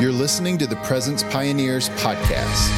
You're listening to the Presence Pioneers podcast.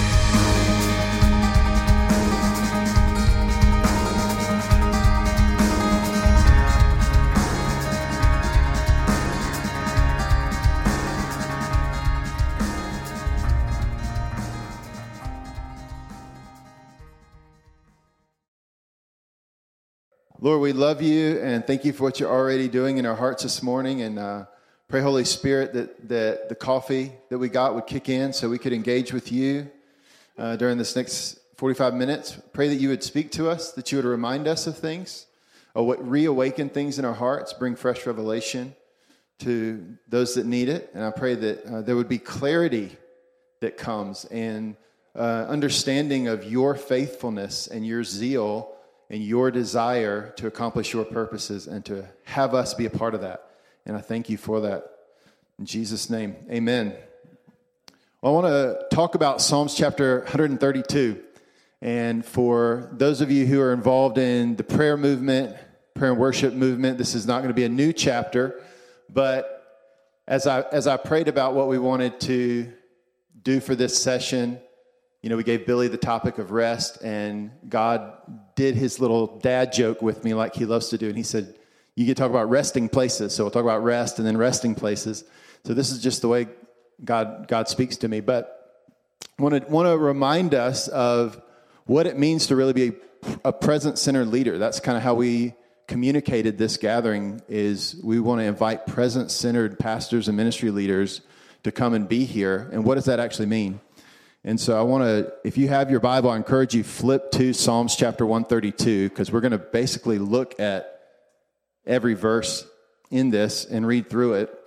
Lord, we love you and thank you for what you're already doing in our hearts this morning. And uh, pray, Holy Spirit, that, that the coffee that we got would kick in so we could engage with you uh, during this next 45 minutes. Pray that you would speak to us, that you would remind us of things, or what reawaken things in our hearts, bring fresh revelation to those that need it. And I pray that uh, there would be clarity that comes and uh, understanding of your faithfulness and your zeal and your desire to accomplish your purposes and to have us be a part of that. And I thank you for that. In Jesus' name, amen. Well, I want to talk about Psalms chapter 132. And for those of you who are involved in the prayer movement, prayer and worship movement, this is not going to be a new chapter. But as I, as I prayed about what we wanted to do for this session, you know, we gave Billy the topic of rest, and God did his little dad joke with me like he loves to do. And he said, You get to talk about resting places. So we'll talk about rest and then resting places. So this is just the way God, God speaks to me. But I want to, want to remind us of what it means to really be a presence centered leader. That's kind of how we communicated this gathering is we want to invite presence centered pastors and ministry leaders to come and be here. And what does that actually mean? And so I want to, if you have your Bible, I encourage you flip to Psalms chapter 132 because we're going to basically look at every verse in this and read through it.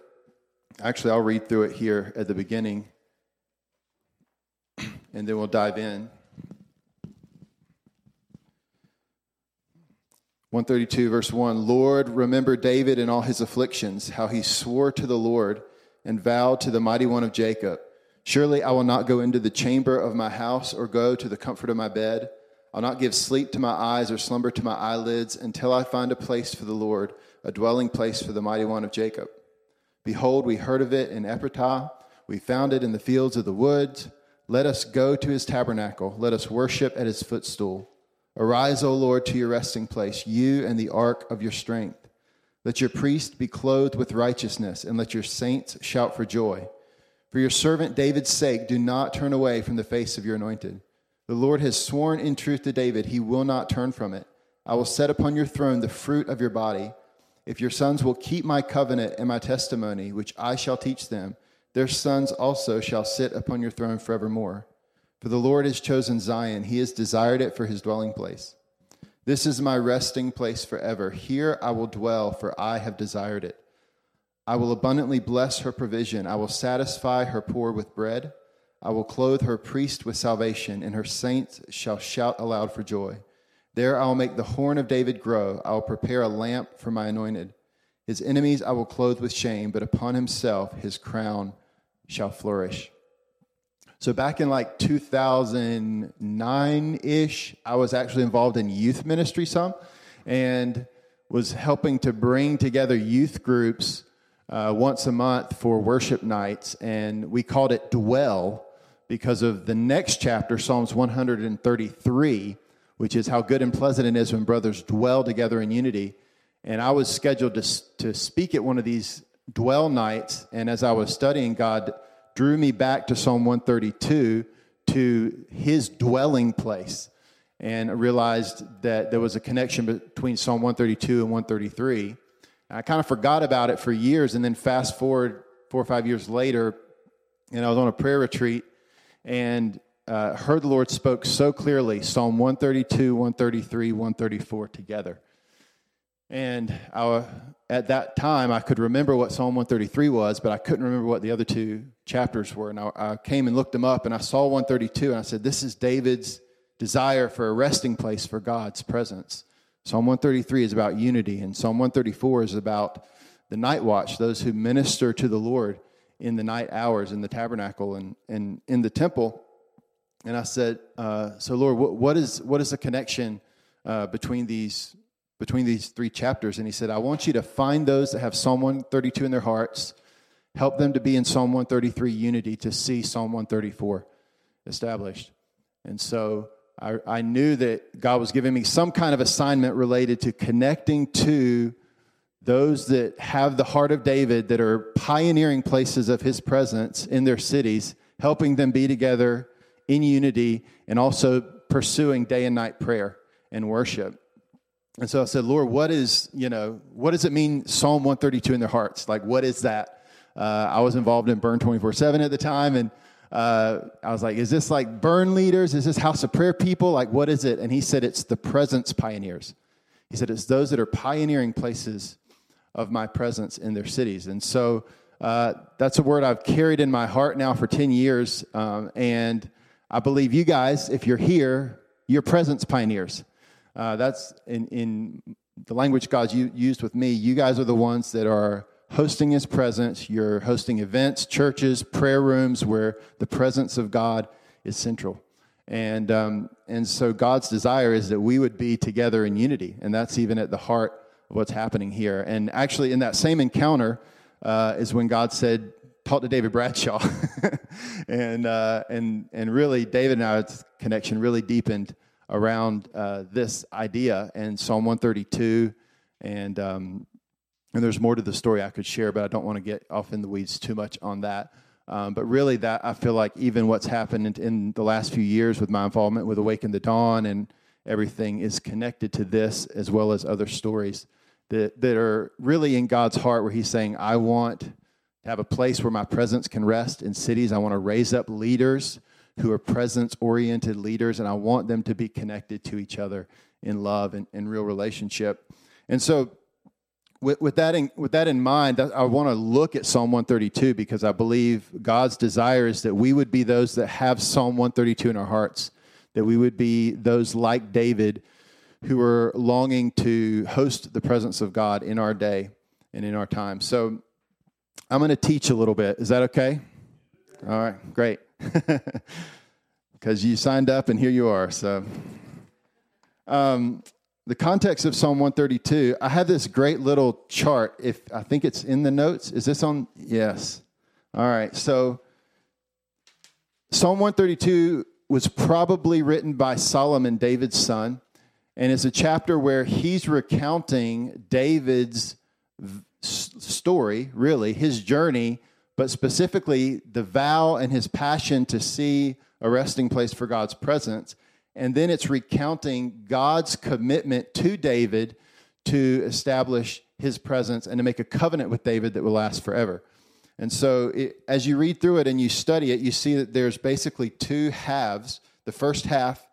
Actually, I'll read through it here at the beginning and then we'll dive in. 132, verse 1 Lord, remember David and all his afflictions, how he swore to the Lord and vowed to the mighty one of Jacob. Surely I will not go into the chamber of my house or go to the comfort of my bed. I'll not give sleep to my eyes or slumber to my eyelids until I find a place for the Lord, a dwelling place for the mighty one of Jacob. Behold, we heard of it in Ephratah. We found it in the fields of the woods. Let us go to his tabernacle. Let us worship at his footstool. Arise, O Lord, to your resting place, you and the ark of your strength. Let your priest be clothed with righteousness, and let your saints shout for joy. For your servant David's sake, do not turn away from the face of your anointed. The Lord has sworn in truth to David, he will not turn from it. I will set upon your throne the fruit of your body. If your sons will keep my covenant and my testimony, which I shall teach them, their sons also shall sit upon your throne forevermore. For the Lord has chosen Zion, he has desired it for his dwelling place. This is my resting place forever. Here I will dwell, for I have desired it. I will abundantly bless her provision. I will satisfy her poor with bread. I will clothe her priest with salvation, and her saints shall shout aloud for joy. There I will make the horn of David grow. I will prepare a lamp for my anointed. His enemies I will clothe with shame, but upon himself his crown shall flourish. So back in like 2009 ish, I was actually involved in youth ministry some and was helping to bring together youth groups uh, once a month for worship nights, and we called it Dwell because of the next chapter, Psalms 133, which is how good and pleasant it is when brothers dwell together in unity. And I was scheduled to, to speak at one of these dwell nights, and as I was studying, God drew me back to Psalm 132 to his dwelling place. And realized that there was a connection between Psalm 132 and 133. I kind of forgot about it for years, and then fast forward four or five years later, and I was on a prayer retreat and uh, heard the Lord spoke so clearly Psalm 132, 133, 134 together. And I, at that time, I could remember what Psalm 133 was, but I couldn't remember what the other two chapters were. And I, I came and looked them up, and I saw 132, and I said, This is David's desire for a resting place for God's presence. Psalm 133 is about unity, and Psalm 134 is about the night watch, those who minister to the Lord in the night hours in the tabernacle and, and in the temple. And I said, uh, So, Lord, what, what, is, what is the connection uh, between, these, between these three chapters? And He said, I want you to find those that have Psalm 132 in their hearts help them to be in Psalm 133 unity to see Psalm 134 established. And so I, I knew that God was giving me some kind of assignment related to connecting to those that have the heart of David that are pioneering places of his presence in their cities, helping them be together in unity and also pursuing day and night prayer and worship. And so I said, Lord, what is, you know, what does it mean, Psalm 132 in their hearts? Like, what is that? Uh, I was involved in Burn 24 7 at the time, and uh, I was like, is this like burn leaders? Is this house of prayer people? Like, what is it? And he said, it's the presence pioneers. He said, it's those that are pioneering places of my presence in their cities. And so uh, that's a word I've carried in my heart now for 10 years. Um, and I believe you guys, if you're here, you're presence pioneers. Uh, that's in, in the language God's used with me. You guys are the ones that are hosting his presence. You're hosting events, churches, prayer rooms where the presence of God is central. And, um, and so God's desire is that we would be together in unity. And that's even at the heart what's happening here. And actually, in that same encounter uh, is when God said, talk to David Bradshaw. and, uh, and, and really, David and I's connection really deepened around uh, this idea and Psalm 132 and um, and there's more to the story I could share, but I don't want to get off in the weeds too much on that. Um, but really, that I feel like even what's happened in, in, the last few years with my involvement with Awaken the Dawn and everything is connected to this as well as other stories that, that are really in God's heart where He's saying, I want to have a place where my presence can rest in cities. I want to raise up leaders who are presence oriented leaders, and I want them to be connected to each other in love and in real relationship. And so, with, with, that in, with that in mind, I want to look at Psalm 132 because I believe God's desire is that we would be those that have Psalm 132 in our hearts, that we would be those like David who are longing to host the presence of God in our day and in our time. So I'm going to teach a little bit. Is that okay? All right, great. Because you signed up and here you are. So. Um, the context of Psalm 132, I have this great little chart. If I think it's in the notes, is this on? Yes. All right. So Psalm 132 was probably written by Solomon, David's son, and it's a chapter where he's recounting David's story, really, his journey, but specifically the vow and his passion to see a resting place for God's presence. And then it's recounting God's commitment to David to establish his presence and to make a covenant with David that will last forever. And so, it, as you read through it and you study it, you see that there's basically two halves. The first half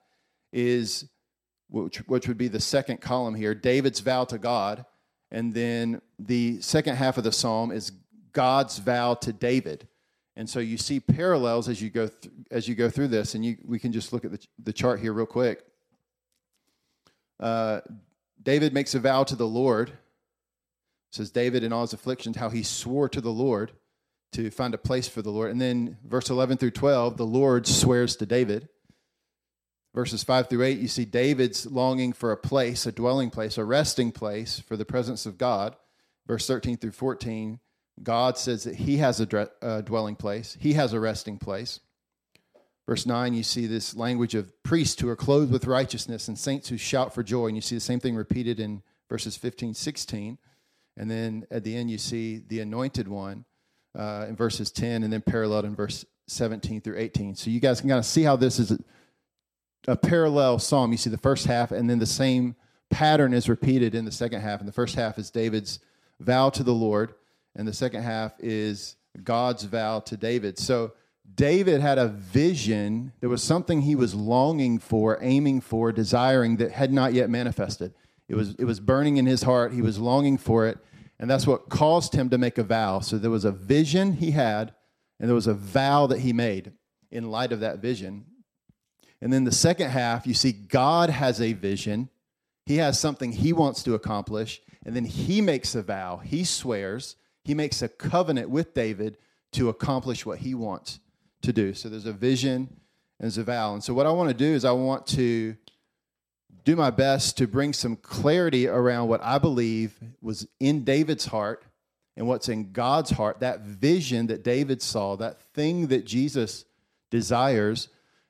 is, which, which would be the second column here, David's vow to God. And then the second half of the psalm is God's vow to David. And so you see parallels as you go th- as you go through this, and you, we can just look at the, the chart here real quick. Uh, David makes a vow to the Lord. It says David in all his afflictions how he swore to the Lord to find a place for the Lord. And then verse 11 through 12, the Lord swears to David. Verses 5 through 8, you see David's longing for a place, a dwelling place, a resting place for the presence of God. Verse 13 through 14, God says that He has a dwelling place, He has a resting place. Verse 9, you see this language of priests who are clothed with righteousness and saints who shout for joy. And you see the same thing repeated in verses 15, 16. And then at the end, you see the anointed one uh, in verses 10 and then paralleled in verse 17 through 18. So you guys can kind of see how this is a, parallel psalm. You see the first half, and then the same pattern is repeated in the second half. And the first half is David's vow to the Lord and the second half is God's vow to David. So David had a vision. There was something he was longing for, aiming for, desiring that had not yet manifested. It was, it was burning in his heart. He was longing for it. And that's what caused him to make a vow. So there was a vision he had, and there was a vow that he made in light of that vision. And then the second half, you see God has a vision. He has something he wants to accomplish. And then he makes a vow. He swears he makes a covenant with David to accomplish what he wants to do. So there's a vision and there's a vow. And so what I want to do is I want to do my best to bring some clarity around what I believe was in David's heart and what's in God's heart, that vision that David saw, that thing that Jesus desires.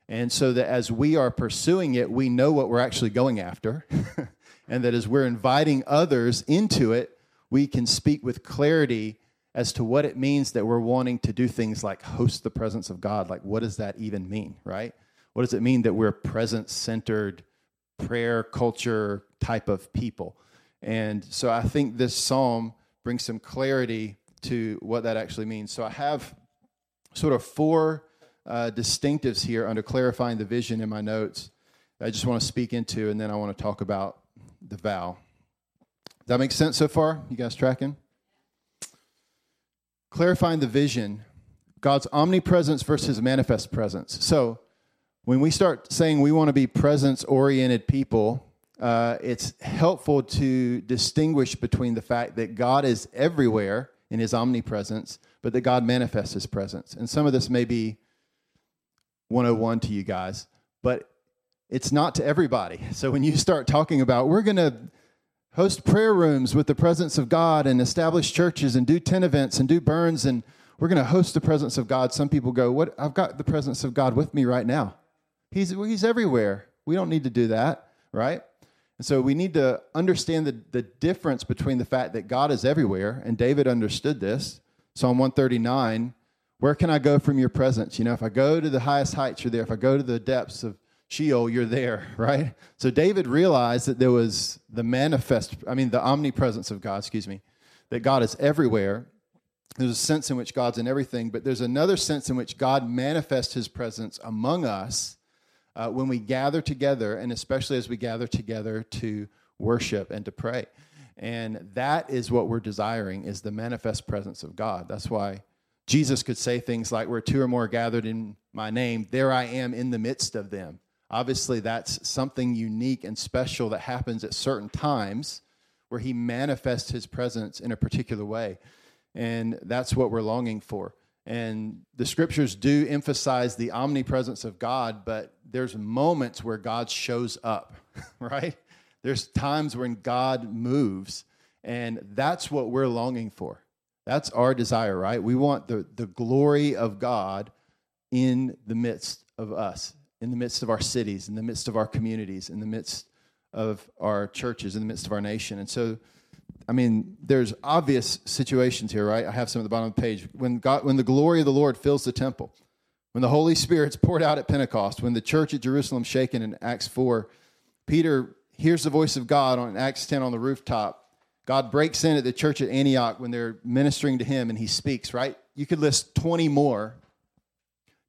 And so that as we are pursuing it, we know what we're actually going after. and that as we're inviting others into it, we can speak with clarity as to what it means that we're wanting to do things like host the presence of God. Like, what does that even mean, right? What does it mean that we're presence centered, prayer culture type of people? And so I think this psalm brings some clarity to what that actually means. So I have sort of four uh, distinctives here under clarifying the vision in my notes. I just want to speak into, and then I want to talk about the vow. Does that make sense so far? You guys tracking? Clarifying the vision, God's omnipresence versus manifest presence. So when we start saying we want to be presence oriented people, uh, it's helpful to distinguish between the fact that God is everywhere in his omnipresence, but that God manifests his presence. And some of this may be 101 to you guys, but it's not to everybody. So when you start talking about, we're going to host prayer rooms with the presence of God and establish churches and do 10 events and do burns and we're going to host the presence of God. Some people go, "What? I've got the presence of God with me right now. He's he's everywhere. We don't need to do that, right?" And so we need to understand the, the difference between the fact that God is everywhere, and David understood this. Psalm 139 Where can I go from your presence? You know, if I go to the highest heights, you're there. If I go to the depths of Sheol, you're there, right? So David realized that there was the manifest, I mean, the omnipresence of God, excuse me, that God is everywhere. There's a sense in which God's in everything, but there's another sense in which God manifests his presence among us uh, when we gather together, and especially as we gather together to worship and to pray. And that is what we're desiring is the manifest presence of God. That's why Jesus could say things like, Where two or more gathered in my name, there I am in the midst of them. Obviously, that's something unique and special that happens at certain times where he manifests his presence in a particular way. And that's what we're longing for. And the scriptures do emphasize the omnipresence of God, but there's moments where God shows up, right? There's times when God moves, and that's what we're longing for. That's our desire, right? We want the, the glory of God in the midst of us, in the midst of our cities, in the midst of our communities, in the midst of our churches, in the midst of our nation. And so I mean, there's obvious situations here, right? I have some at the bottom of the page. When God, when the glory of the Lord fills the temple, when the Holy Spirit's poured out at Pentecost, when the church at Jerusalem shaken in Acts 4, Peter hears the voice of God on Acts 10 on the rooftop. God breaks in at the church at Antioch when they're ministering to him and he speaks, right? You could list 20 more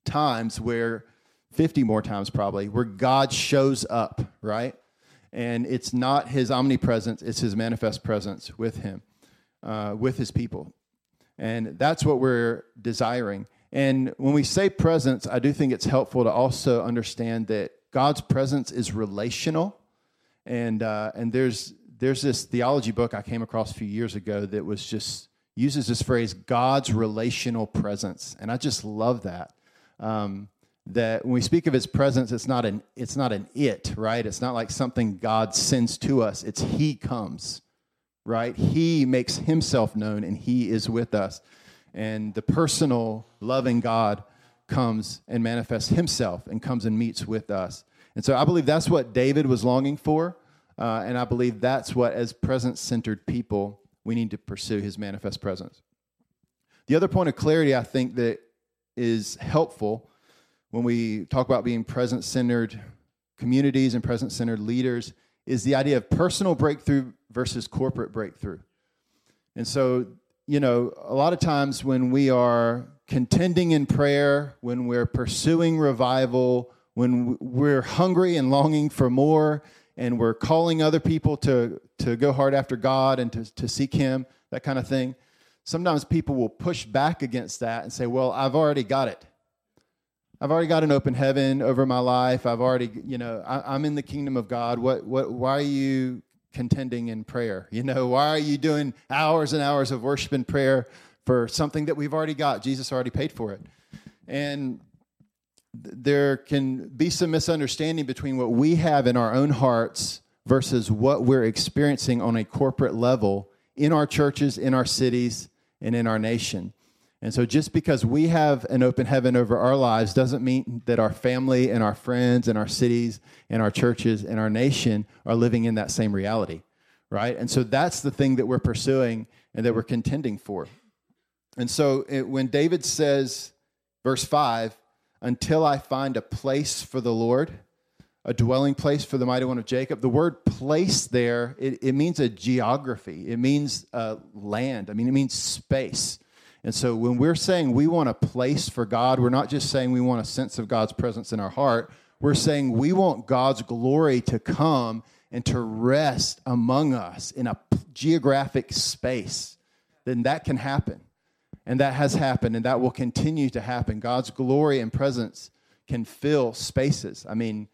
times where 50 more times probably where God shows up, right? and it's not his omnipresence, it's his manifest presence with him, uh, with his people. And that's what we're desiring. And when we say presence, I do think it's helpful to also understand that God's presence is relational. And, uh, and there's, there's this theology book I came across a few years ago that was just uses this phrase, God's relational presence. And I just love that. Um, that when we speak of his presence it's not an it's not an it right? It's not like something god sends to us. It's he comes right? He makes himself known and he is with us. And the personal loving god comes and manifests himself and comes and meets with us. And so i believe that's what david was longing for uh, and i believe that's what as presence centered people we need to pursue his manifest presence the other point of clarity i think that is helpful when we talk about being presence centered communities and presence centered leaders is the idea of personal breakthrough versus corporate breakthrough. And so, you know, a lot of times when we are contending in prayer, when we're pursuing revival, when we're hungry and longing for more, and we're calling other people to, to go hard after God and to, to seek Him, that kind of thing, sometimes people will push back against that and say, Well, I've already got it. I've already got an open heaven over my life. I've already, you know, I, am in the kingdom of God. What, what, why are you contending in prayer? You know, why are you doing hours and hours of worship and prayer for something that we've already got? Jesus already paid for it. And there can be some misunderstanding between what we have in our own hearts versus what we're experiencing on a corporate level in our churches, in our cities, and in our nation. And so, just because we have an open heaven over our lives doesn't mean that our family and our friends and our cities and our churches and our nation are living in that same reality, right? And so, that's the thing that we're pursuing and that we're contending for. And so, it, when David says, verse 5, until I find a place for the Lord, a dwelling place for the mighty one of Jacob. The word place there, it, it means a geography, it means uh, land, I mean, it means space. And so when we're saying we want a place for God, we're not just saying we want a sense of God's presence in our heart. We're saying we want God's glory to come and to rest among us in a geographic space. Then that can happen. And that has happened, and that will continue to happen. God's glory and presence can fill spaces. I mean,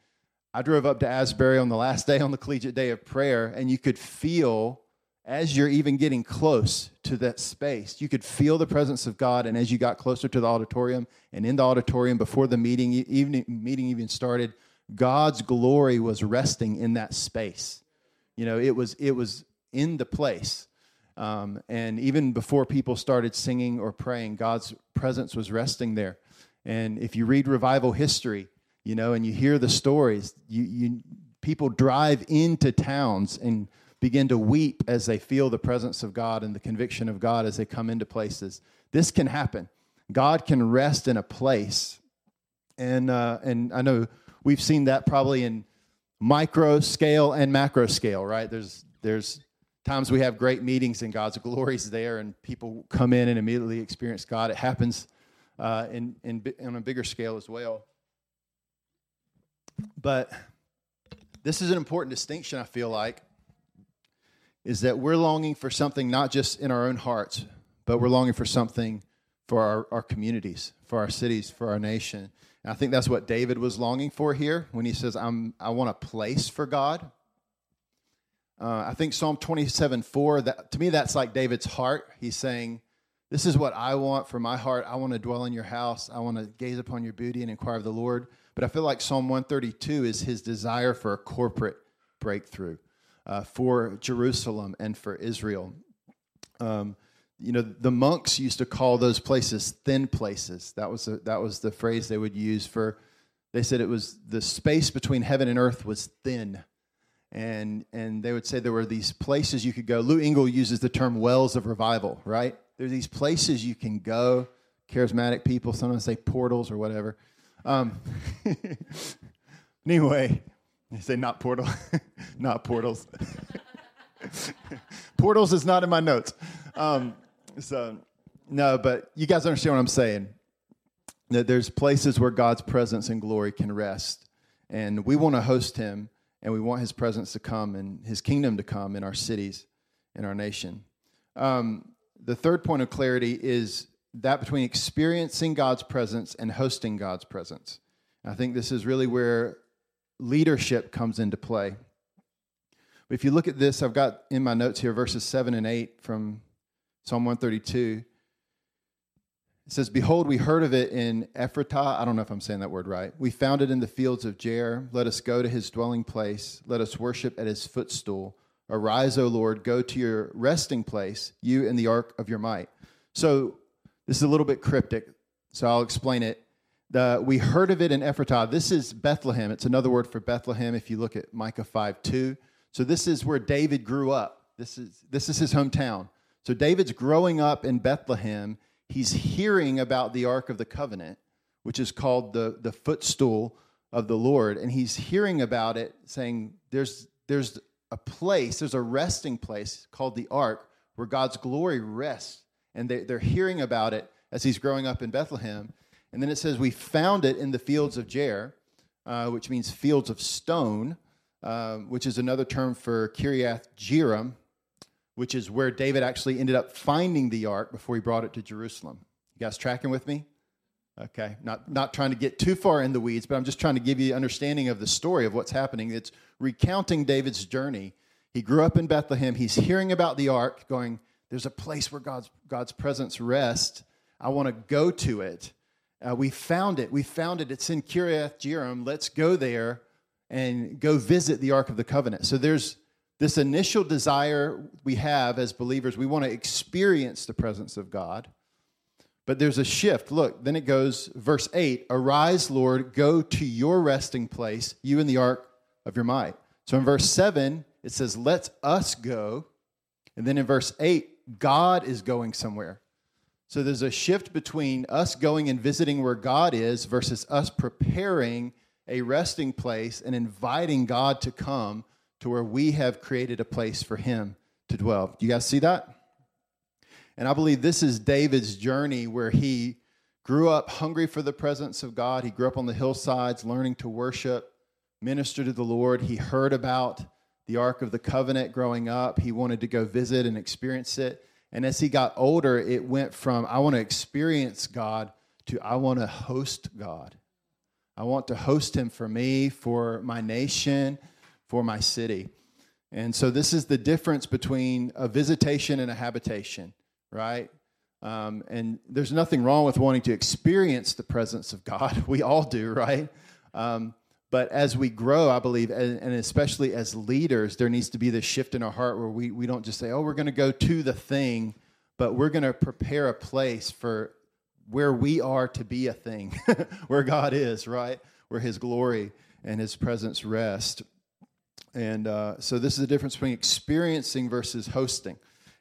I drove up to Asbury on the last day on the collegiate day of prayer, and you could feel as you're even getting close to that space, you could feel the presence of God. And as you got closer to the auditorium and in the auditorium before the meeting, evening, meeting even started, God's glory was resting in that space. You know, it was it was in the place. Um, and even before people started singing or praying, God's presence was resting there. And if you read revival history, you know, and you hear the stories, you, you people drive into towns and begin to weep as they feel the presence of God and the conviction of God as they come into places. This can happen. God can rest in a place. And, uh, and I know we've seen that probably in micro scale and macro scale, right? There's, there's times we have great meetings and God's glory is there and people come in and immediately experience God. It happens uh, in, in, on a bigger scale as well. But this is an important distinction, I feel like, is that we're longing for something not just in our own hearts, but we're longing for something for our, our communities, for our cities, for our nation. And I think that's what David was longing for here when he says, I'm, I want a place for God. Uh, I think Psalm 27 4, that, to me, that's like David's heart. He's saying, This is what I want for my heart. I want to dwell in your house. I want to gaze upon your beauty and inquire of the Lord. But I feel like Psalm 132 is his desire for a corporate breakthrough uh, for Jerusalem and for Israel. Um, you know, the monks used to call those places thin places. That was, a, that was the phrase they would use for, they said it was the space between heaven and earth was thin. And, and they would say there were these places you could go. Lou Engle uses the term wells of revival, right? There are these places you can go. Charismatic people sometimes say portals or whatever. Um, anyway, they say not portal, not portals. portals is not in my notes. Um, so no, but you guys understand what I'm saying. That there's places where God's presence and glory can rest, and we want to host Him, and we want His presence to come and His kingdom to come in our cities, in our nation. Um, the third point of clarity is that between experiencing God's presence and hosting God's presence. I think this is really where leadership comes into play. But if you look at this, I've got in my notes here verses 7 and 8 from Psalm 132. It says, Behold, we heard of it in Ephratah. I don't know if I'm saying that word right. We found it in the fields of Jaar. Let us go to his dwelling place. Let us worship at his footstool. Arise, O Lord, go to your resting place, you and the ark of your might. So this is a little bit cryptic, so I'll explain it. The, we heard of it in Ephratah. This is Bethlehem. It's another word for Bethlehem if you look at Micah 5 2. So this is where David grew up. This is, this is his hometown. So David's growing up in Bethlehem. He's hearing about the Ark of the Covenant, which is called the, the footstool of the Lord. And he's hearing about it, saying, there's, there's a place, there's a resting place called the Ark where God's glory rests and they, they're hearing about it as he's growing up in Bethlehem. And then it says, We found it in the fields of Jaar, uh, which means fields of stone, uh, which is another term for Kiriath Jearim, which is where David actually ended up finding the ark before he brought it to Jerusalem. You guys tracking with me? Okay, not, not trying to get too far in the weeds, but I'm just trying to give you understanding of the story of what's happening. It's recounting David's journey. He grew up in Bethlehem. He's hearing about the ark, going, there's a place where God's, God's presence rests. I want to go to it. Uh, we found it. We found it. It's in Kiriath Jearim. Let's go there and go visit the Ark of the Covenant. So there's this initial desire we have as believers, we want to experience the presence of God. But there's a shift. Look, then it goes, verse 8 Arise, Lord, go to your resting place, you in the ark of your might. So in verse 7, it says, Let us go. And then in verse 8, God is going somewhere. So there's a shift between us going and visiting where God is versus us preparing a resting place and inviting God to come to where we have created a place for him to dwell. Do you guys see that? And I believe this is David's journey where he grew up hungry for the presence of God. He grew up on the hillsides learning to worship, minister to the Lord. He heard about the Ark of the Covenant growing up. He wanted to go visit and experience it. And as he got older, it went from I want to experience God to I want to host God. I want to host him for me, for my nation, for my city. And so this is the difference between a visitation and a habitation, right? Um, and there's nothing wrong with wanting to experience the presence of God. We all do, right? Um, but as we grow, I believe, and, and, especially as leaders, there needs to be this shift in our heart where we, we don't just say, oh, we're going to go to the thing, but we're going to prepare a place for where we are to be a thing, where God is, right? Where his glory and his presence rest. And uh, so this is the difference between experiencing versus hosting.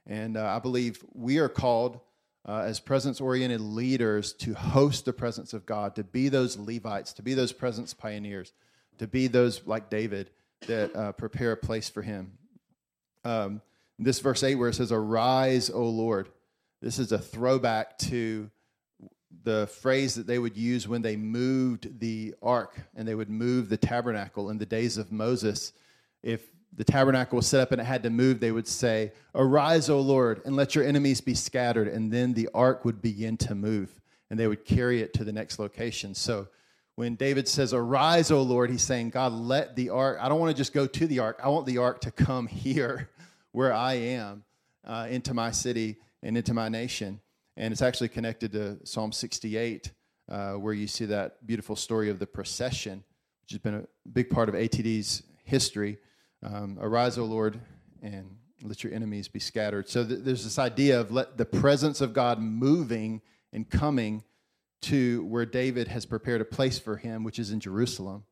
And uh, I believe we are called uh, as presence oriented leaders to host the presence of God, to be those Levites, to be those presence pioneers, to be those like David that uh, prepare a place for him. Um, this verse 8, where it says, Arise, O Lord, this is a throwback to the phrase that they would use when they moved the ark and they would move the tabernacle in the days of Moses if the tabernacle was set up and it had to move, they would say, Arise, O Lord, and let your enemies be scattered. And then the ark would begin to move and they would carry it to the next location. So when David says, Arise, O Lord, he's saying, God, let the ark, I don't want to just go to the ark. I want the ark to come here where I am uh, into my city and into my nation. And it's actually connected to Psalm 68, uh, where you see that beautiful story of the procession, which has been a big part of ATD's history. Um, Arise, O Lord, and let your enemies be scattered. So th- there's this idea of let the presence of God moving and coming to where David has prepared a place for him, which is in Jerusalem,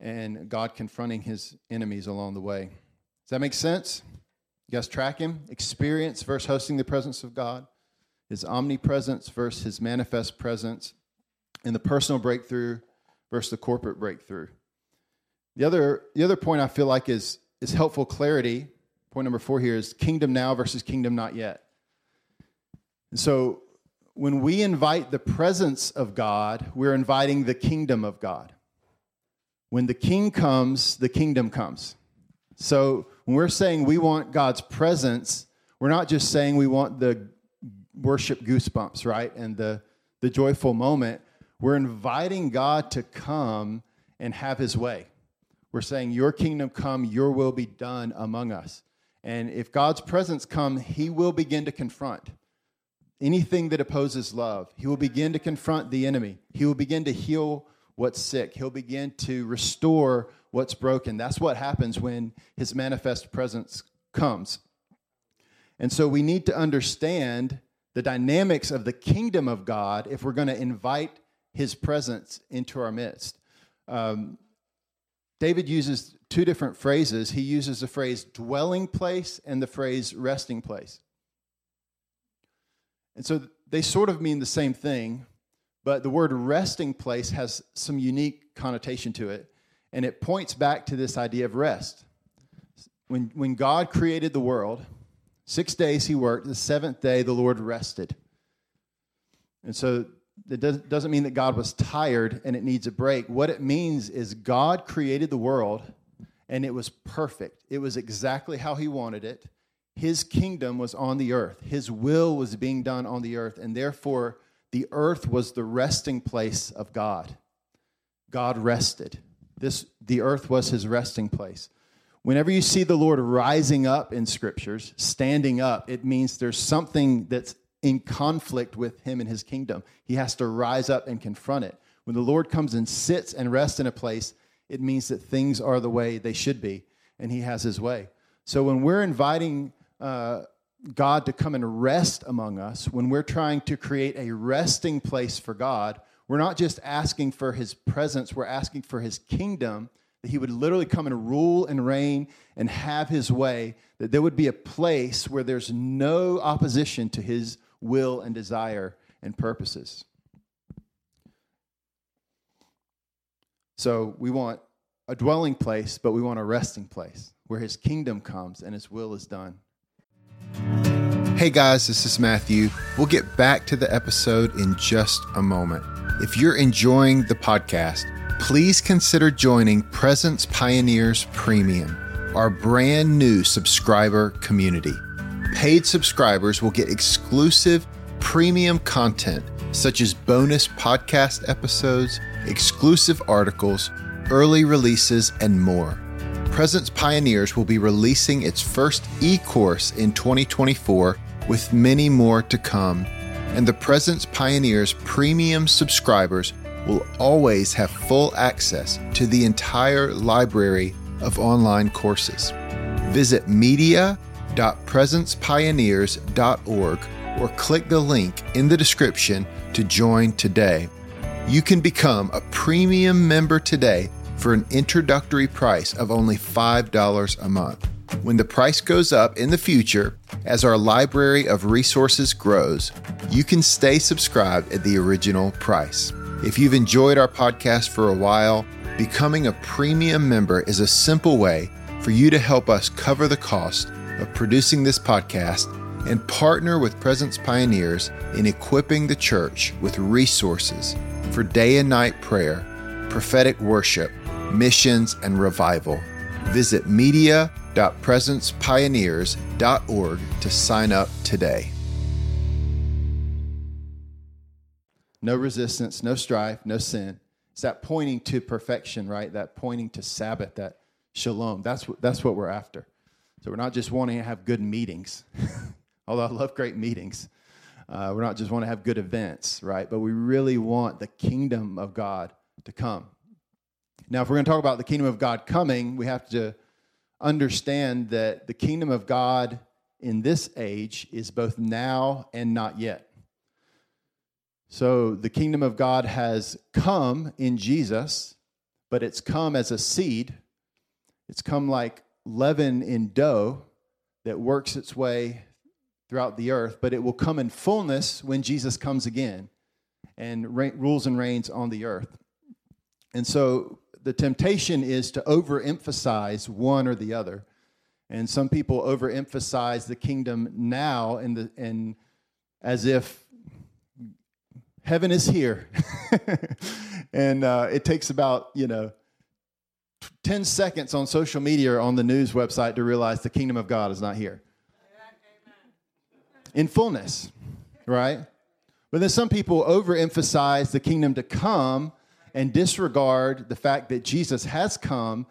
and God confronting his enemies along the way. Does that make sense? You guys track him? Experience versus hosting the presence of God, his omnipresence versus his manifest presence, and the personal breakthrough versus the corporate breakthrough. The other, the other point I feel like is, is helpful clarity. Point number four here is kingdom now versus kingdom not yet. And so when we invite the presence of God, we're inviting the kingdom of God. When the king comes, the kingdom comes. So when we're saying we want God's presence, we're not just saying we want the worship goosebumps, right? And the, the joyful moment. We're inviting God to come and have his way. We're saying, Your kingdom come, your will be done among us. And if God's presence come, he will begin to confront anything that opposes love. He will begin to confront the enemy. He will begin to heal what's sick. He'll begin to restore what's broken. That's what happens when his manifest presence comes. And so we need to understand the dynamics of the kingdom of God if we're going to invite his presence into our midst. Um, David uses two different phrases. He uses the phrase dwelling place and the phrase resting place. And so they sort of mean the same thing, but the word resting place has some unique connotation to it, and it points back to this idea of rest. When, when God created the world, six days he worked, the seventh day the Lord rested. And so it doesn't mean that God was tired and it needs a break. What it means is God created the world and it was perfect. It was exactly how He wanted it. His kingdom was on the earth, His will was being done on the earth, and therefore the earth was the resting place of God. God rested. This, the earth was His resting place. Whenever you see the Lord rising up in scriptures, standing up, it means there's something that's in conflict with him and his kingdom. He has to rise up and confront it. When the Lord comes and sits and rests in a place, it means that things are the way they should be, and he has his way. So when we're inviting uh, God to come and rest among us, when we're trying to create a resting place for God, we're not just asking for his presence, we're asking for his kingdom, that he would literally come and rule and reign and have his way, that there would be a place where there's no opposition to his will and desire and purposes. So we want a dwelling place, but we want a resting place where his kingdom comes and his will is done. Hey guys, this is Matthew. We'll get back to the episode in just a moment. If you're enjoying the podcast, please consider joining Presence Pioneers Premium, our brand new subscriber community. Paid subscribers will get exclusive premium content such as bonus podcast episodes, exclusive articles, early releases, and more. Presence Pioneers will be releasing its first e course in 2024 with many more to come. And the Presence Pioneers premium subscribers will always have full access to the entire library of online courses. Visit media.presencepioneers.org or click the link in the description to join today. You can become a premium member today for an introductory price of only $5 a month. When the price goes up in the future, as our library of resources grows, you can stay subscribed at the original price. If you've enjoyed our podcast for a while, becoming a premium member is a simple way for you to help us cover the cost of producing this podcast and partner with Presence Pioneers in equipping the church with resources for day and night prayer, prophetic worship, missions, and revival. Visit media.presencepioneers.org to sign up today. No resistance, no strife, no sin. It's that pointing to perfection, right? That pointing to Sabbath, that shalom. That's what, that's what we're after. So we're not just wanting to have good meetings, although I love great meetings. Uh, we're not just wanting to have good events, right? But we really want the kingdom of God to come. Now, if we're going to talk about the kingdom of God coming, we have to understand that the kingdom of God in this age is both now and not yet. So the kingdom of God has come in Jesus, but it's come as a seed. It's come like leaven in dough that works its way throughout the earth, but it will come in fullness when Jesus comes again and rules and reigns on the earth. And so the temptation is to overemphasize one or the other. And some people overemphasize the kingdom now in the and as if heaven is here. and uh, it takes about, you know, 10 seconds on social media or on the news website to realize the kingdom of God is not here. In fullness, right? But then some people overemphasize the kingdom to come and disregard the fact that Jesus has come.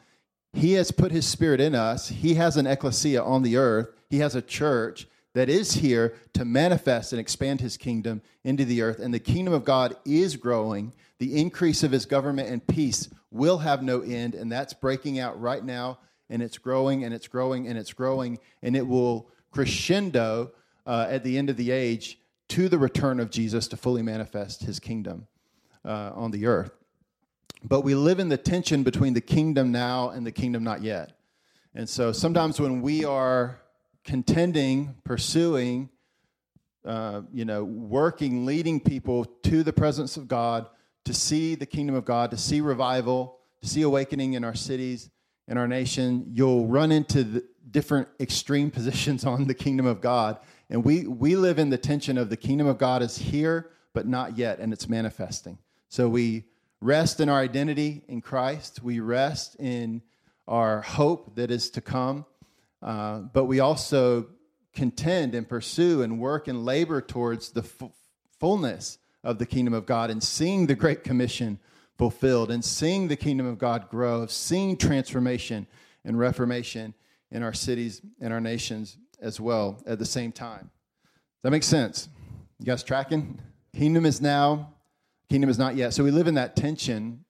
He has put his spirit in us. He has an ecclesia on the earth. He has a church that is here to manifest and expand his kingdom into the earth. And the kingdom of God is growing. The increase of his government and peace will have no end. And that's breaking out right now. And it's growing and it's growing and it's growing. And it will crescendo uh, at the end of the age to the return of Jesus to fully manifest his kingdom uh, on the earth. But we live in the tension between the kingdom now and the kingdom not yet. And so sometimes when we are contending, pursuing, uh, you know, working, leading people to the presence of God, to see the kingdom of God, to see revival, to see awakening in our cities, in our nation, you'll run into different extreme positions on the kingdom of God. And we, we live in the tension of the kingdom of God is here, but not yet, and it's manifesting. So we rest in our identity in Christ. We rest in our hope that is to come. Uh, but we also contend and pursue and work and labor towards the f- fullness of the kingdom of God and seeing the Great Commission fulfilled and seeing the kingdom of God grow, seeing transformation and reformation in our cities and our nations as well at the same time. That make sense? You guys tracking? Kingdom is now, Kingdom is not yet. So we live in that tension,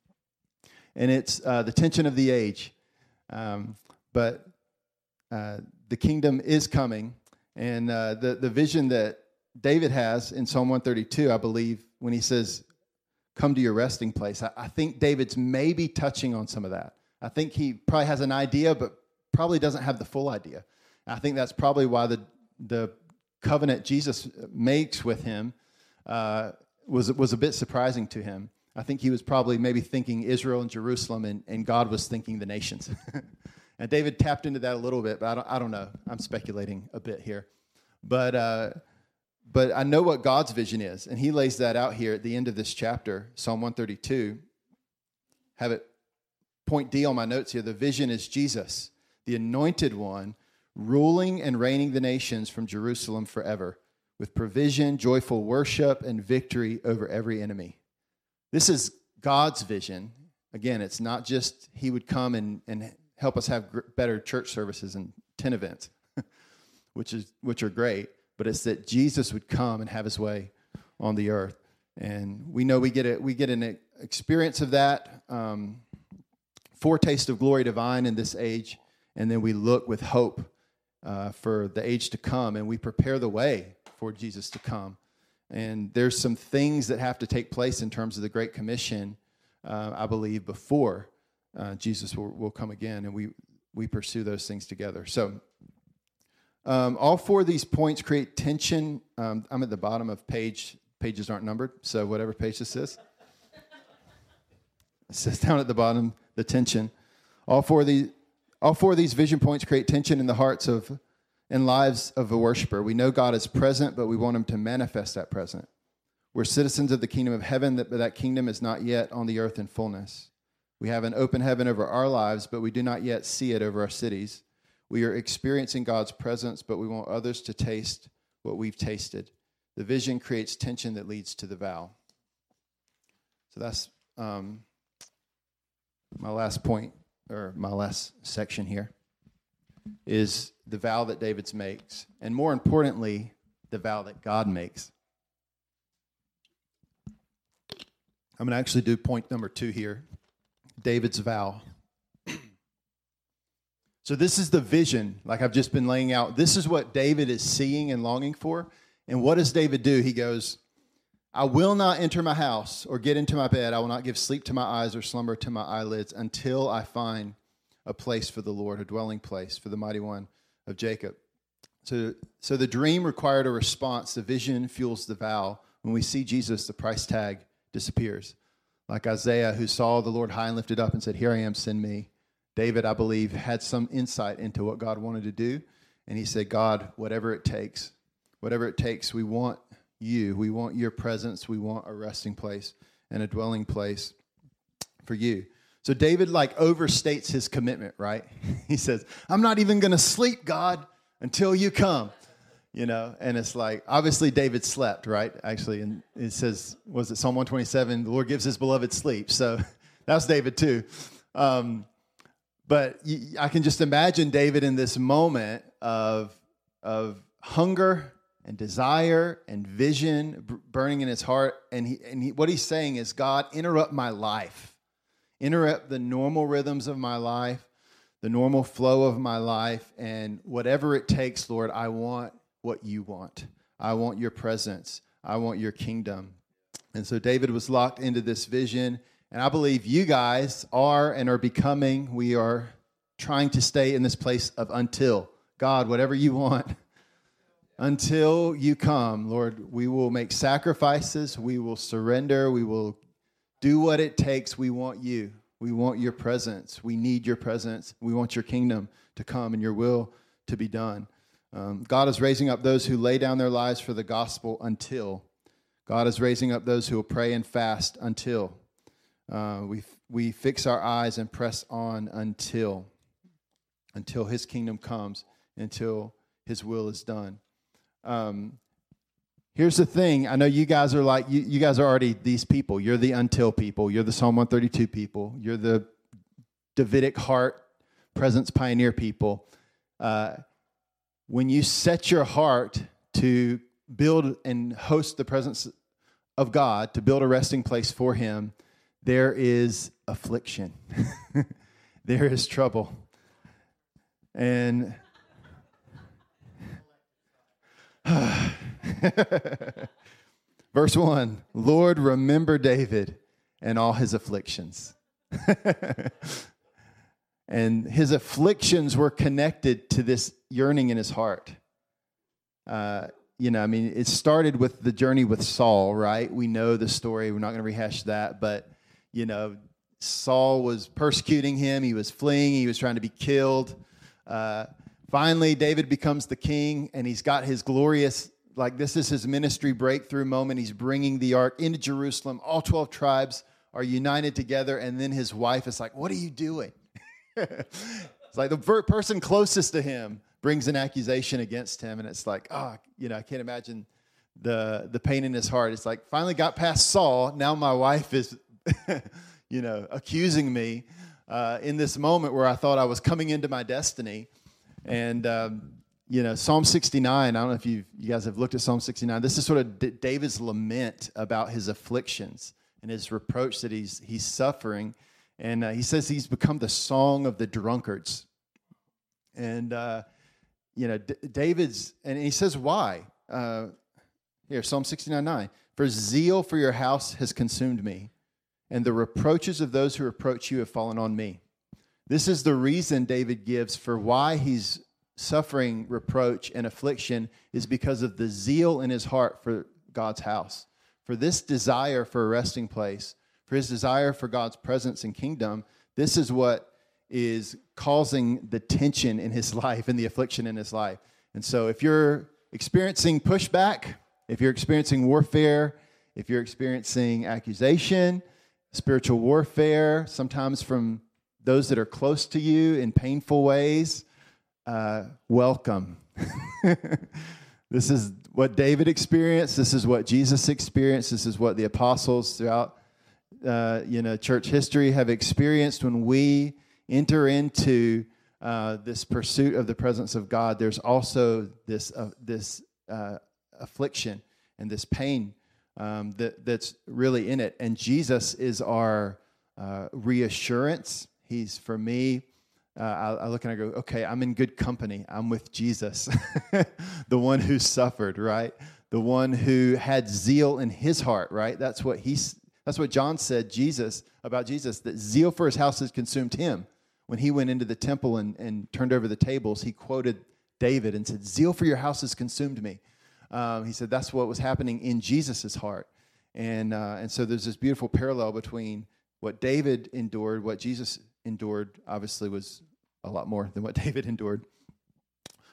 and it's uh, the tension of the age. Um, but uh, the kingdom is coming, and uh, the the vision that David has in Psalm 132, I believe, when he says, "Come to your resting place," I, I think David's maybe touching on some of that. I think he probably has an idea, but probably doesn't have the full idea. I think that's probably why the the covenant Jesus makes with him uh, was was a bit surprising to him. I think he was probably maybe thinking Israel and Jerusalem, and, and God was thinking the nations. and David tapped into that a little bit, but I don't, I don't know. I'm speculating a bit here. But, uh, but I know what God's vision is, and he lays that out here at the end of this chapter, Psalm 132. Have it point D on my notes here. The vision is Jesus, the anointed one, ruling and reigning the nations from Jerusalem forever, with provision, joyful worship, and victory over every enemy. This is God's vision. Again, it's not just He would come and, and help us have better church services and 10 events, which, is, which are great, but it's that Jesus would come and have His way on the earth. And we know we get, a, we get an experience of that um, foretaste of glory divine in this age, and then we look with hope uh, for the age to come, and we prepare the way for Jesus to come. And there's some things that have to take place in terms of the Great Commission, uh, I believe, before uh, Jesus will, will come again, and we, we pursue those things together. So, um, all four of these points create tension. Um, I'm at the bottom of page, pages aren't numbered, so whatever page this is. It says down at the bottom, the tension. All four of these, all four of these vision points create tension in the hearts of and lives of a worshiper. We know God is present, but we want Him to manifest that present. We're citizens of the kingdom of heaven, but that kingdom is not yet on the earth in fullness. We have an open heaven over our lives, but we do not yet see it over our cities. We are experiencing God's presence, but we want others to taste what we've tasted. The vision creates tension that leads to the vow. So that's um, my last point, or my last section here, is the vow that David makes, and more importantly, the vow that God makes. I'm going to actually do point number two here David's vow. So, this is the vision, like I've just been laying out. This is what David is seeing and longing for. And what does David do? He goes, I will not enter my house or get into my bed. I will not give sleep to my eyes or slumber to my eyelids until I find a place for the Lord, a dwelling place for the mighty one of Jacob. So, so the dream required a response. The vision fuels the vow. When we see Jesus, the price tag disappears. Like Isaiah, who saw the Lord high and lifted up and said, Here I am, send me. David, I believe, had some insight into what God wanted to do. And he said, God, whatever it takes, whatever it takes, we want you. We want your presence. We want a resting place and a dwelling place for you. So David like overstates his commitment, right? he says, I'm not even going to sleep, God, until you come. You know, and it's like obviously David slept, right? Actually, and it says, was it Psalm 127? The Lord gives his beloved sleep. So that's David too. Um, but I can just imagine David in this moment of of hunger and desire and vision burning in his heart, and he and he, what he's saying is, God, interrupt my life interrupt the normal rhythms of my life, the normal flow of my life, and whatever it takes, Lord, I want what you want. I want your presence. I want your kingdom. And so David was locked into this vision. And I believe you guys are and are becoming, we are trying to stay in this place of until. God, whatever you want, until you come, Lord, we will make sacrifices, we will surrender, we will do what it takes. We want you. We want your presence. We need your presence. We want your kingdom to come and your will to be done. Um, God is raising up those who lay down their lives for the gospel until. God is raising up those who will pray and fast until. Uh, we, we fix our eyes and press on until. Until his kingdom comes, until his will is done. Um, Here's the thing. I know you guys are like, you, you guys are already these people. You're the until people. You're the Psalm 132 people. You're the Davidic heart presence pioneer people. Uh, when you set your heart to build and host the presence of God, to build a resting place for Him, there is affliction, there is trouble. And Verse 1 Lord, remember David and all his afflictions. and his afflictions were connected to this yearning in his heart. Uh, you know, I mean, it started with the journey with Saul, right? We know the story. We're not going to rehash that, but, you know, Saul was persecuting him. He was fleeing. He was trying to be killed. Uh, finally, David becomes the king, and he's got his glorious, like, this is his ministry breakthrough moment. He's bringing the ark into Jerusalem. All 12 tribes are united together, and then his wife is like, What are you doing? it's like the person closest to him brings an accusation against him, and it's like, oh, you know, I can't imagine the the pain in his heart. It's like finally got past Saul. Now my wife is, you know, accusing me uh, in this moment where I thought I was coming into my destiny, and. Um, you know, Psalm 69, I don't know if you you guys have looked at Psalm 69. This is sort of D- David's lament about his afflictions and his reproach that he's, he's suffering. And uh, he says he's become the song of the drunkards. And, uh, you know, D- David's, and he says why. Uh, here, Psalm 69 9. For zeal for your house has consumed me, and the reproaches of those who reproach you have fallen on me. This is the reason David gives for why he's suffering reproach and affliction is because of the zeal in his heart for God's house, for this desire for a resting place for his desire for God's presence and kingdom, this is what is causing the tension in his life and the affliction in his life. And so, if you're experiencing pushback, if you're experiencing warfare, if you're experiencing accusation, spiritual warfare, sometimes from those that are close to you in painful ways, uh, welcome. this is what David experienced. This is what Jesus experienced. This is what the apostles throughout uh, you know, church history have experienced when we enter into uh, this pursuit of the presence of God, there's also this, uh, this uh, affliction and this pain um, that, that's really in it. And Jesus is our uh, reassurance. He's, for me, uh, I, I, look and I go, okay, I'm in good company. I'm with Jesus, the one who suffered, right? The one who had zeal in his heart, right? That's what he's that's what John said Jesus about Jesus, that zeal for his house has consumed him. When he went into the temple and, and turned over the tables, he quoted David and said, Zeal for your house has consumed me. Um, he said that's what was happening in Jesus' heart. And, uh, and so there's this beautiful parallel between what David endured, what Jesus endured, obviously, was a lot more than what David endured.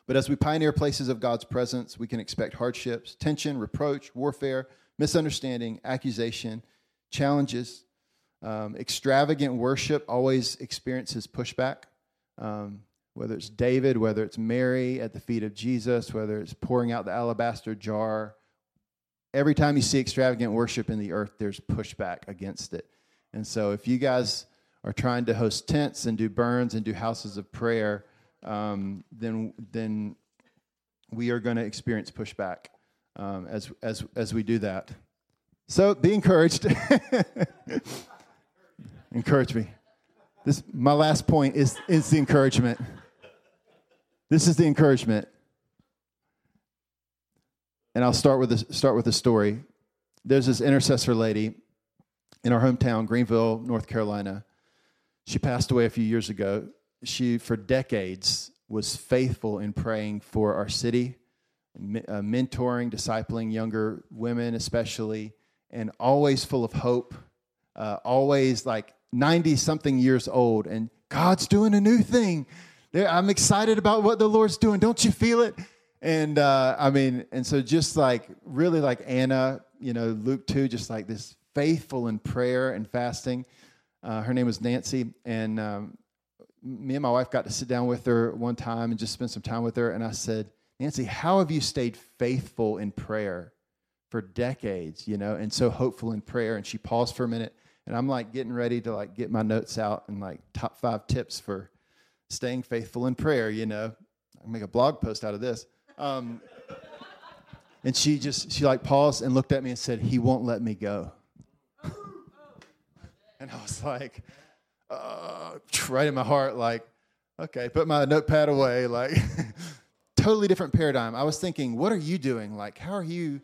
But as we pioneer places of God's presence, we can expect hardships, tension, reproach, warfare, misunderstanding, accusation, challenges. Um, extravagant worship always experiences pushback. Um, whether it's David, whether it's Mary at the feet of Jesus, whether it's pouring out the alabaster jar. Every time you see extravagant worship in the earth, there's pushback against it. And so, if you guys are trying to host tents and do burns and do houses of prayer, um, then then we are going to experience pushback um, as as as we do that. So be encouraged. Encourage me. This my last point is, is the encouragement. This is the encouragement. And I'll start with a, start with a story. There's this intercessor lady in our hometown, Greenville, North Carolina. She passed away a few years ago. She, for decades, was faithful in praying for our city, uh, mentoring, discipling younger women, especially and always full of hope, uh, always like 90 something years old, and God's doing a new thing. I'm excited about what the Lord's doing. Don't you feel it? And uh, I mean, and so just like really like Anna, you know, Luke 2, just like this faithful in prayer and fasting. Uh, her name was Nancy, and um, me and my wife got to sit down with her one time and just spend some time with her. And I said, Nancy, how have you stayed faithful in prayer? for decades, you know, and so hopeful in prayer. And she paused for a minute, and I'm like getting ready to like get my notes out and like top five tips for staying faithful in prayer. You know, I can make a blog post out of this. Um, and she just she like paused and looked at me and said, "He won't let me go." and I was like, uh, right in my heart, like, okay, put my notepad away, like. totally different paradigm. I was thinking, what are you doing? Like, how are you,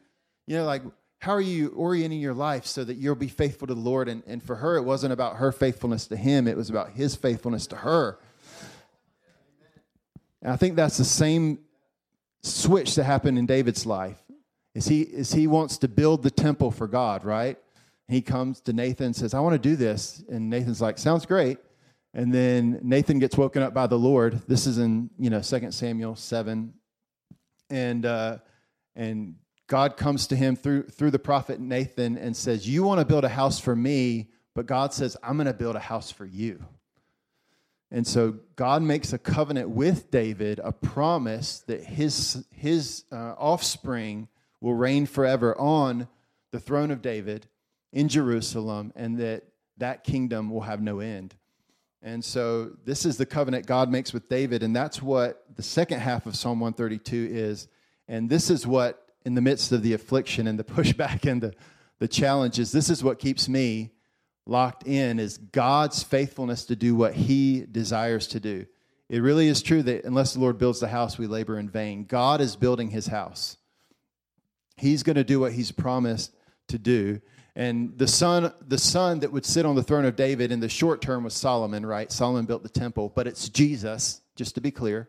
you know, like, how are you orienting your life so that you'll be faithful to the Lord? And, and for her, it wasn't about her faithfulness to him, it was about his faithfulness to her. And I think that's the same switch that happened in David's life. Is he, is he wants to build the temple for God, right? He comes to Nathan and says, I want to do this. And Nathan's like, sounds great. And then Nathan gets woken up by the Lord. This is in, you know, 2 Samuel 7. And, uh, and God comes to him through, through the prophet Nathan and says, You want to build a house for me, but God says, I'm going to build a house for you. And so God makes a covenant with David, a promise that his, his uh, offspring will reign forever on the throne of David in Jerusalem, and that that kingdom will have no end. And so this is the covenant God makes with David, and that's what the second half of Psalm 132 is. And this is what, in the midst of the affliction and the pushback and the, the challenges, this is what keeps me locked in is God's faithfulness to do what he desires to do. It really is true that unless the Lord builds the house, we labor in vain. God is building his house. He's going to do what he's promised to do. And the son, the son that would sit on the throne of David in the short term was Solomon, right? Solomon built the temple, but it's Jesus, just to be clear.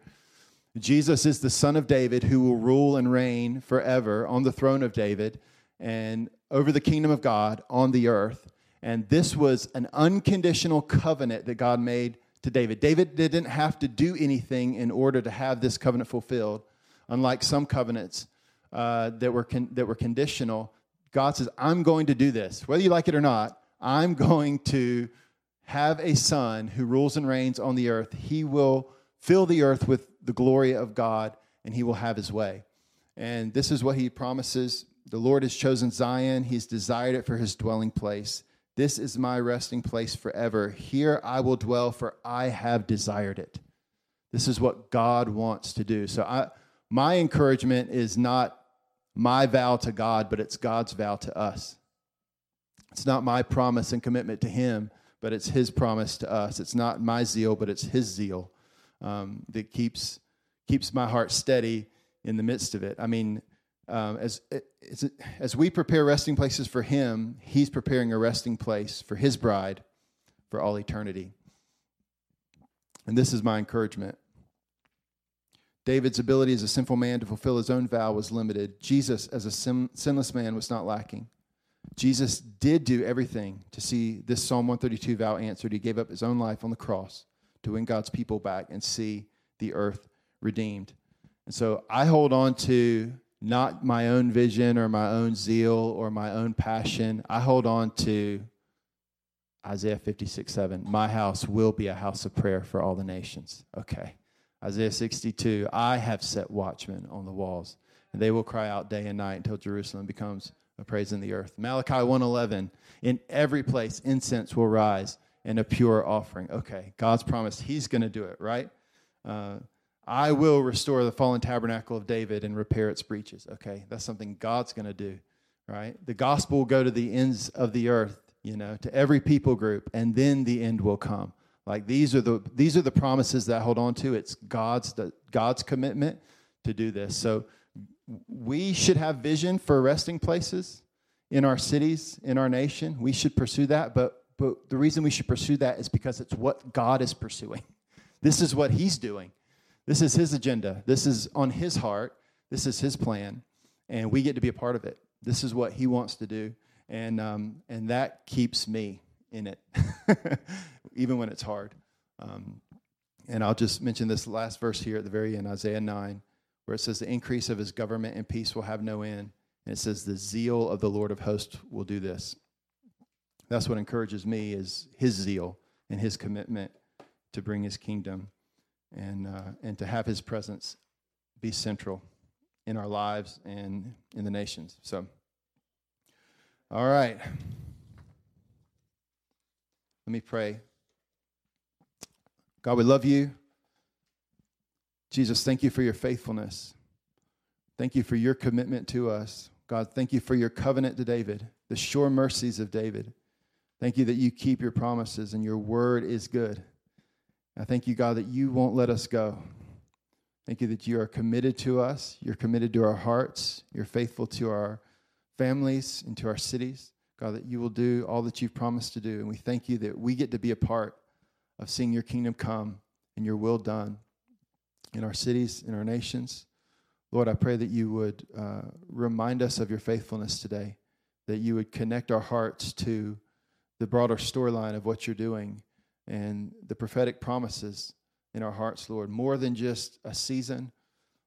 Jesus is the son of David who will rule and reign forever on the throne of David and over the kingdom of God on the earth. And this was an unconditional covenant that God made to David. David didn't have to do anything in order to have this covenant fulfilled, unlike some covenants uh, that, were con- that were conditional. God says, I'm going to do this. Whether you like it or not, I'm going to have a son who rules and reigns on the earth. He will fill the earth with the glory of God, and he will have his way. And this is what he promises. The Lord has chosen Zion, he's desired it for his dwelling place. This is my resting place forever. Here I will dwell, for I have desired it. This is what God wants to do. So I, my encouragement is not my vow to God, but it's God's vow to us. It's not my promise and commitment to Him, but it's His promise to us. It's not my zeal, but it's His zeal um, that keeps keeps my heart steady in the midst of it. I mean, um, as as we prepare resting places for Him, He's preparing a resting place for His bride for all eternity. And this is my encouragement. David's ability as a sinful man to fulfill his own vow was limited. Jesus, as a sin, sinless man, was not lacking. Jesus did do everything to see this Psalm 132 vow answered. He gave up his own life on the cross to win God's people back and see the earth redeemed. And so I hold on to not my own vision or my own zeal or my own passion. I hold on to Isaiah 56 7. My house will be a house of prayer for all the nations. Okay. Isaiah 62, I have set watchmen on the walls, and they will cry out day and night until Jerusalem becomes a praise in the earth. Malachi 111, in every place incense will rise and a pure offering. Okay, God's promised He's going to do it, right? Uh, I will restore the fallen tabernacle of David and repair its breaches. Okay, that's something God's going to do, right? The gospel will go to the ends of the earth, you know, to every people group, and then the end will come. Like these are the these are the promises that I hold on to. It's God's the, God's commitment to do this. So we should have vision for resting places in our cities, in our nation. We should pursue that, but but the reason we should pursue that is because it's what God is pursuing. This is what he's doing. This is his agenda. This is on his heart. This is his plan, and we get to be a part of it. This is what he wants to do, and um, and that keeps me in it, even when it's hard. Um, and I'll just mention this last verse here at the very end, Isaiah 9, where it says, The increase of his government and peace will have no end. And it says, The zeal of the Lord of hosts will do this. That's what encourages me is his zeal and his commitment to bring his kingdom and, uh, and to have his presence be central in our lives and in the nations. So, all right. Let me pray. God, we love you. Jesus, thank you for your faithfulness. Thank you for your commitment to us. God, thank you for your covenant to David, the sure mercies of David. Thank you that you keep your promises and your word is good. I thank you, God, that you won't let us go. Thank you that you are committed to us. You're committed to our hearts. You're faithful to our families and to our cities. God, that you will do all that you've promised to do. And we thank you that we get to be a part of seeing your kingdom come and your will done in our cities, in our nations. Lord, I pray that you would uh, remind us of your faithfulness today, that you would connect our hearts to the broader storyline of what you're doing and the prophetic promises in our hearts, Lord, more than just a season,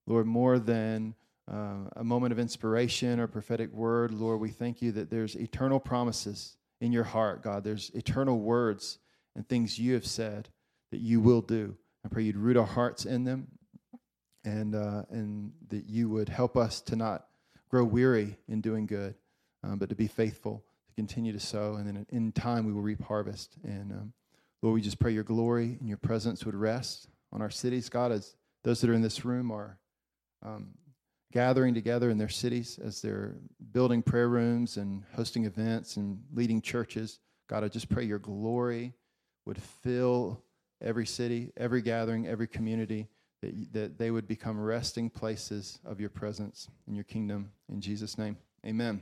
Lord, more than uh, a moment of inspiration or prophetic word, Lord, we thank you that there's eternal promises in your heart, God. There's eternal words and things you have said that you will do. I pray you'd root our hearts in them and, uh, and that you would help us to not grow weary in doing good, um, but to be faithful, to continue to sow, and then in time we will reap harvest. And um, Lord, we just pray your glory and your presence would rest on our cities, God, as those that are in this room are um, gathering together in their cities, as they're building prayer rooms and hosting events and leading churches. God, I just pray your glory would fill every city, every gathering, every community, that, that they would become resting places of your presence in your kingdom. In Jesus' name, amen.